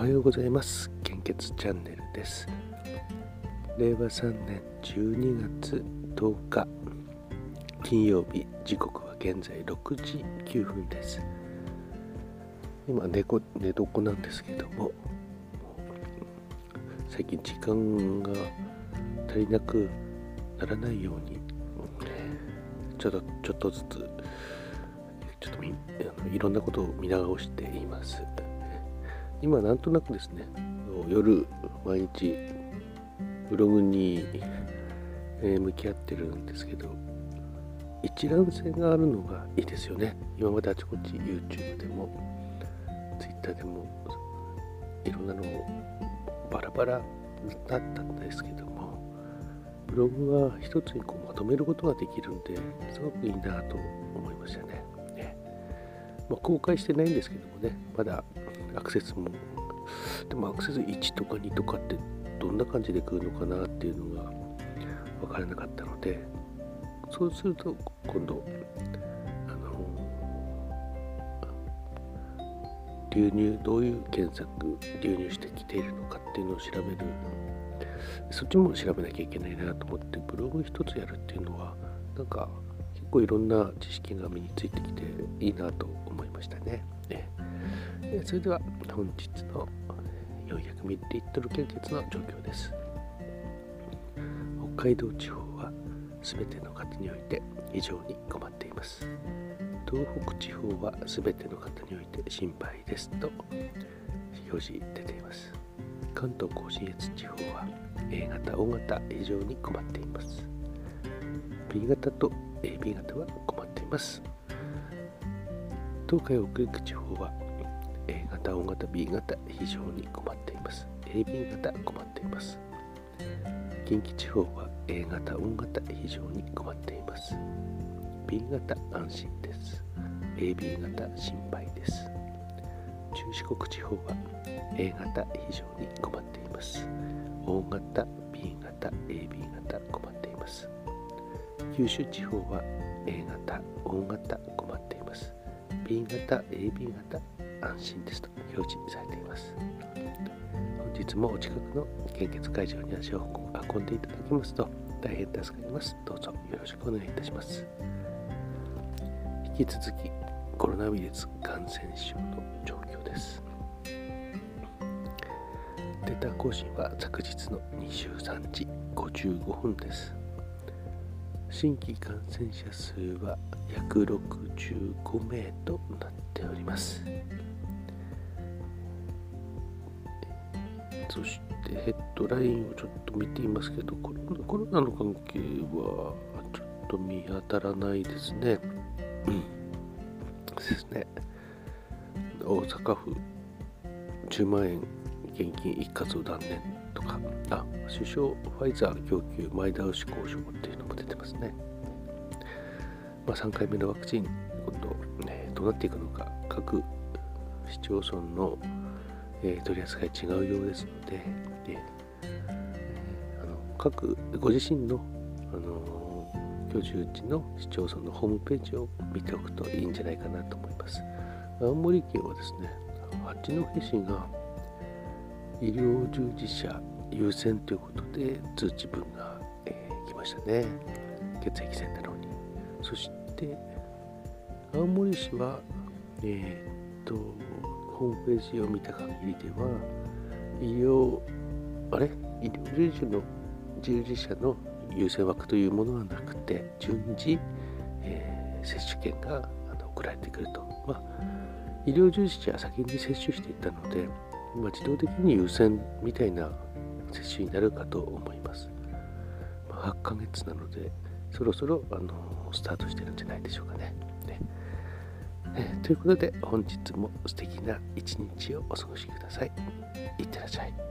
おはようございます。献血チャンネルです。令和3年12月10日金曜日時刻は現在6時9分です。今寝こ寝床なんですけども最近時間が足りなくならないようにちょっとちょっとずつちょっとみあのいろんなことを見直しています。今なんとなくですね夜毎日ブログに、え向き合ってるんですけど一覧性があるのがいいですよね今まであちこち YouTube でも Twitter でもいろんなのをバラバラだったんですけどもブログは一つにこうまとめることができるんですごくいいなと思いましたね。ねまあ、公開してないんですけどもねまだアクセスも。でもアクセス1とか2とかってどんな感じで来るのかなっていうのが分からなかったのでそうすると今度あの流入どういう検索流入してきているのかっていうのを調べる。そっちも調べなきゃいけないなと思ってブログ一つやるっていうのはなんか結構いろんな知識が身についてきていいなと思いましたね。ねそれでは本日の 400ml 献血の状況です。北海道地方は全ての方において非常に困っています。東北地方は全ての方において心配ですと。表示出ています。関東甲信越地方は A 型 O 型非常に困っています。B 型と AB 型は困っています東海北陸地方は A 型、O 型、B 型、非常に困っています。AB 型、困っています。近畿地方は A 型、O 型、非常に困っています。B 型、安心です。AB 型、心配です。中四国地方は A 型、非常に困っています。O 型、B 型、AB 型、困っています。九州地方は A 型、O 型、困っています。B 型、AB 型、安心ですと表示されています。本日もお近くの献血会場に足を運んでいただきますと大変助かります。どうぞよろしくお願いいたします。引き続きコロナウイルス感染症の状況です。データ更新は昨日の23時55分です。新規感染者数は165名となっておりますそしてヘッドラインをちょっと見ていますけどコロナコロナの関係はちょっと見当たらないですね。ですね。大阪府10万円現金一括を断念とか、あ、首相ファイザー供給前倒し交渉っていうのも出てますね。まあ、3回目のワクチン、今度、ね、どうなっていくのか、各市町村のえー、取り扱い違うようですので、え、あの各ご自身の、あの居住地の市町村のホームページを見ておくといいんじゃないかなと思います。青森県はですね、八戸市が医療従事者優先ということで通知文が、えー、来ましたね。血液センターの方に。そして、青森市は、えー、っと、ホームページを見た限りでは医療あれ？医療従事の従事者の優先枠というものはなくて順次、えー、接種券が送られてくると、まあ、医療従事者は先に接種していたので、まあ、自動的に優先みたいな接種になるかと思います、まあ、8ヶ月なのでそろそろあのスタートしてるんじゃないでしょうかねねえー、ということで本日も素敵な一日をお過ごしください。いってらっしゃい。